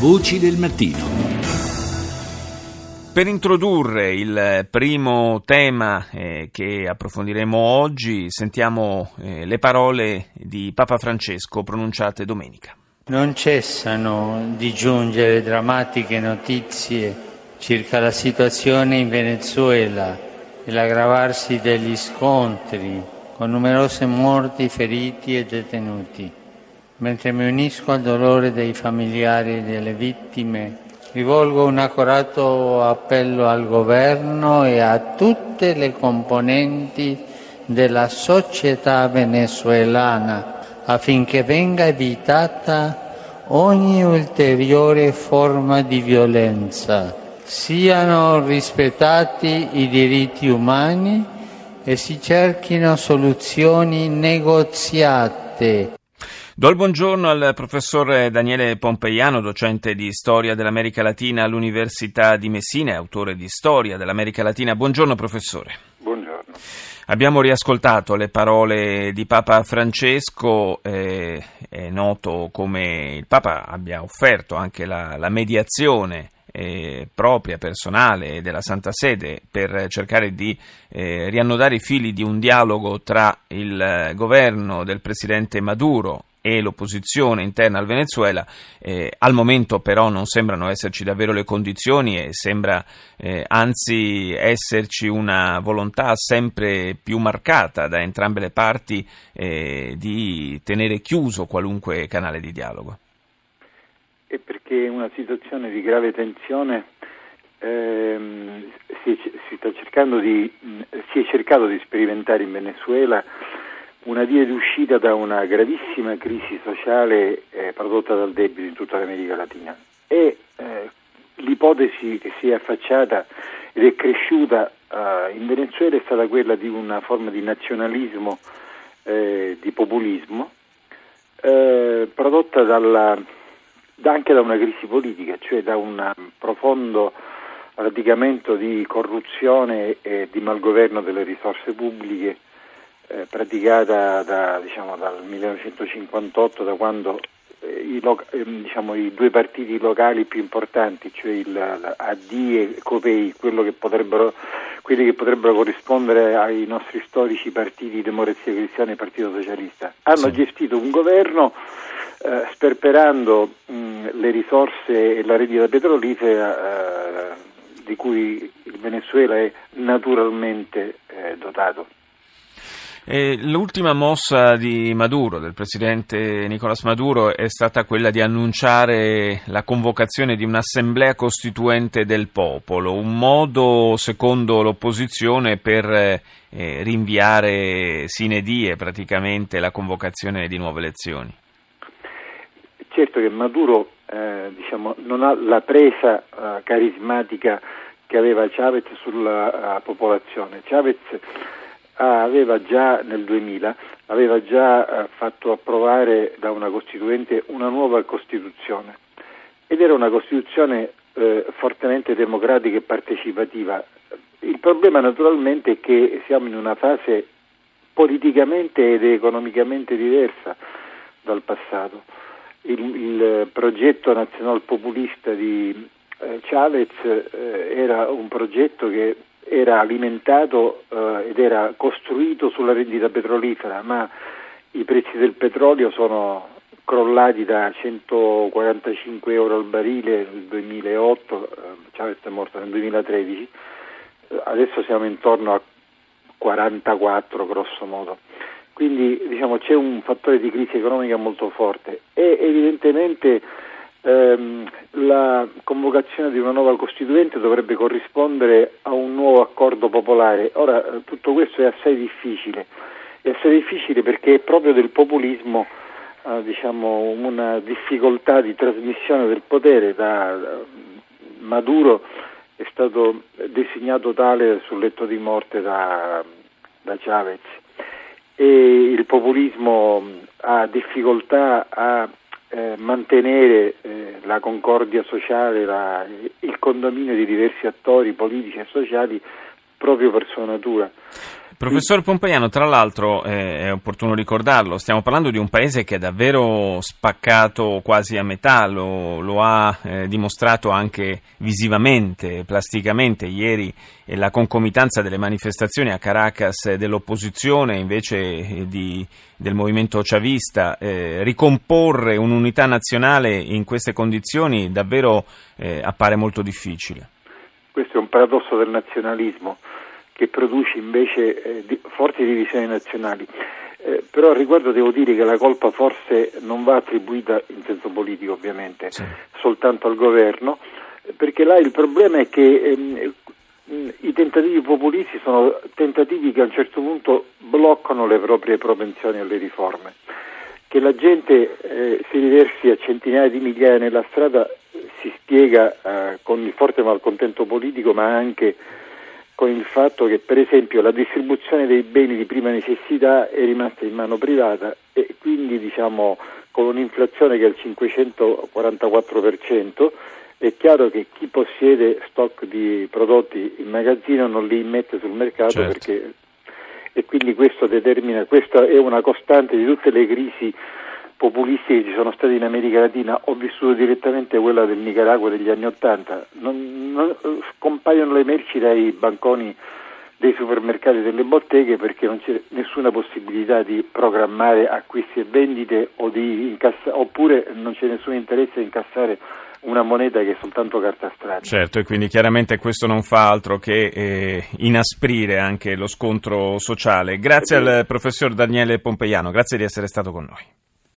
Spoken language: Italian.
Voci del mattino. Per introdurre il primo tema eh, che approfondiremo oggi, sentiamo eh, le parole di Papa Francesco pronunciate domenica. Non cessano di giungere drammatiche notizie circa la situazione in Venezuela e l'aggravarsi degli scontri con numerose morti, feriti e detenuti mentre mi unisco al dolore dei familiari delle vittime, rivolgo un accorato appello al governo e a tutte le componenti della società venezuelana affinché venga evitata ogni ulteriore forma di violenza, siano rispettati i diritti umani e si cerchino soluzioni negoziate Do il buongiorno al professor Daniele Pompeiano, docente di storia dell'America Latina all'Università di Messina e autore di storia dell'America Latina. Buongiorno professore. Buongiorno. Abbiamo riascoltato le parole di Papa Francesco, eh, è noto come il Papa abbia offerto anche la, la mediazione eh, propria, personale della Santa Sede per cercare di eh, riannodare i fili di un dialogo tra il governo del presidente Maduro e l'opposizione interna al Venezuela. Eh, al momento però non sembrano esserci davvero le condizioni e sembra eh, anzi esserci una volontà sempre più marcata da entrambe le parti eh, di tenere chiuso qualunque canale di dialogo. E perché una situazione di grave tensione ehm, si, si, di, si è cercato di sperimentare in Venezuela una via d'uscita da una gravissima crisi sociale eh, prodotta dal debito in tutta l'America Latina. E eh, l'ipotesi che si è affacciata ed è cresciuta eh, in Venezuela è stata quella di una forma di nazionalismo, eh, di populismo, eh, prodotta dalla, anche da una crisi politica, cioè da un profondo radicamento di corruzione e di malgoverno delle risorse pubbliche eh, praticata da, diciamo, dal 1958, da quando eh, i, lo, eh, diciamo, i, due partiti locali più importanti, cioè il AD e Copei, che quelli che potrebbero corrispondere ai nostri storici partiti Democrazia Cristiana e Partito Socialista, hanno sì. gestito un governo eh, sperperando mh, le risorse e la rendita petrolifera eh, di cui il Venezuela è naturalmente eh, dotato. E l'ultima mossa di Maduro, del presidente Nicolás Maduro, è stata quella di annunciare la convocazione di un'assemblea costituente del popolo, un modo, secondo l'opposizione, per eh, rinviare sine die praticamente la convocazione di nuove elezioni. Certo che Maduro eh, diciamo, non ha la presa eh, carismatica che aveva Chavez sulla uh, popolazione. Chavez aveva già nel 2000 aveva già eh, fatto approvare da una Costituente una nuova Costituzione ed era una Costituzione eh, fortemente democratica e partecipativa. Il problema naturalmente è che siamo in una fase politicamente ed economicamente diversa dal passato. Il, il progetto nazional populista di eh, Chavez eh, era un progetto che era alimentato eh, ed era costruito sulla rendita petrolifera, ma i prezzi del petrolio sono crollati da 145 euro al barile nel 2008, eh, Chavez è morto nel 2013, eh, adesso siamo intorno a 44 grosso modo. Quindi diciamo, c'è un fattore di crisi economica molto forte e evidentemente la convocazione di una nuova Costituente dovrebbe corrispondere a un nuovo accordo popolare. Ora eh, tutto questo è assai difficile, è assai difficile perché è proprio del populismo eh, diciamo, una difficoltà di trasmissione del potere da, da Maduro è stato designato tale sul letto di morte da, da Chavez e il populismo ha difficoltà a eh, mantenere eh, la concordia sociale, la, il condominio di diversi attori politici e sociali proprio per sua natura. Professor Pompeiano, tra l'altro eh, è opportuno ricordarlo, stiamo parlando di un paese che è davvero spaccato quasi a metà, lo, lo ha eh, dimostrato anche visivamente, plasticamente. Ieri eh, la concomitanza delle manifestazioni a Caracas dell'opposizione invece eh, di, del movimento chavista, eh, ricomporre un'unità nazionale in queste condizioni davvero eh, appare molto difficile. Questo è un paradosso del nazionalismo che produce invece eh, di, forti divisioni nazionali. Eh, però al riguardo devo dire che la colpa forse non va attribuita in senso politico ovviamente sì. soltanto al governo, perché là il problema è che ehm, i tentativi populisti sono tentativi che a un certo punto bloccano le proprie propensioni alle riforme. Che la gente eh, si riversi a centinaia di migliaia nella strada si spiega eh, con il forte malcontento politico ma anche con il fatto che per esempio la distribuzione dei beni di prima necessità è rimasta in mano privata e quindi diciamo con un'inflazione che è al 544% è chiaro che chi possiede stock di prodotti in magazzino non li immette sul mercato certo. perché e quindi questo determina, questa è una costante di tutte le crisi populisti che ci sono stati in America Latina, ho vissuto direttamente quella del Nicaragua degli anni Ottanta, scompaiono le merci dai banconi dei supermercati e delle botteghe perché non c'è nessuna possibilità di programmare acquisti e vendite o incassa- oppure non c'è nessun interesse a incassare una moneta che è soltanto carta strada. Certo, e quindi chiaramente questo non fa altro che eh, inasprire anche lo scontro sociale. Grazie al professor Daniele Pompeiano, grazie di essere stato con noi.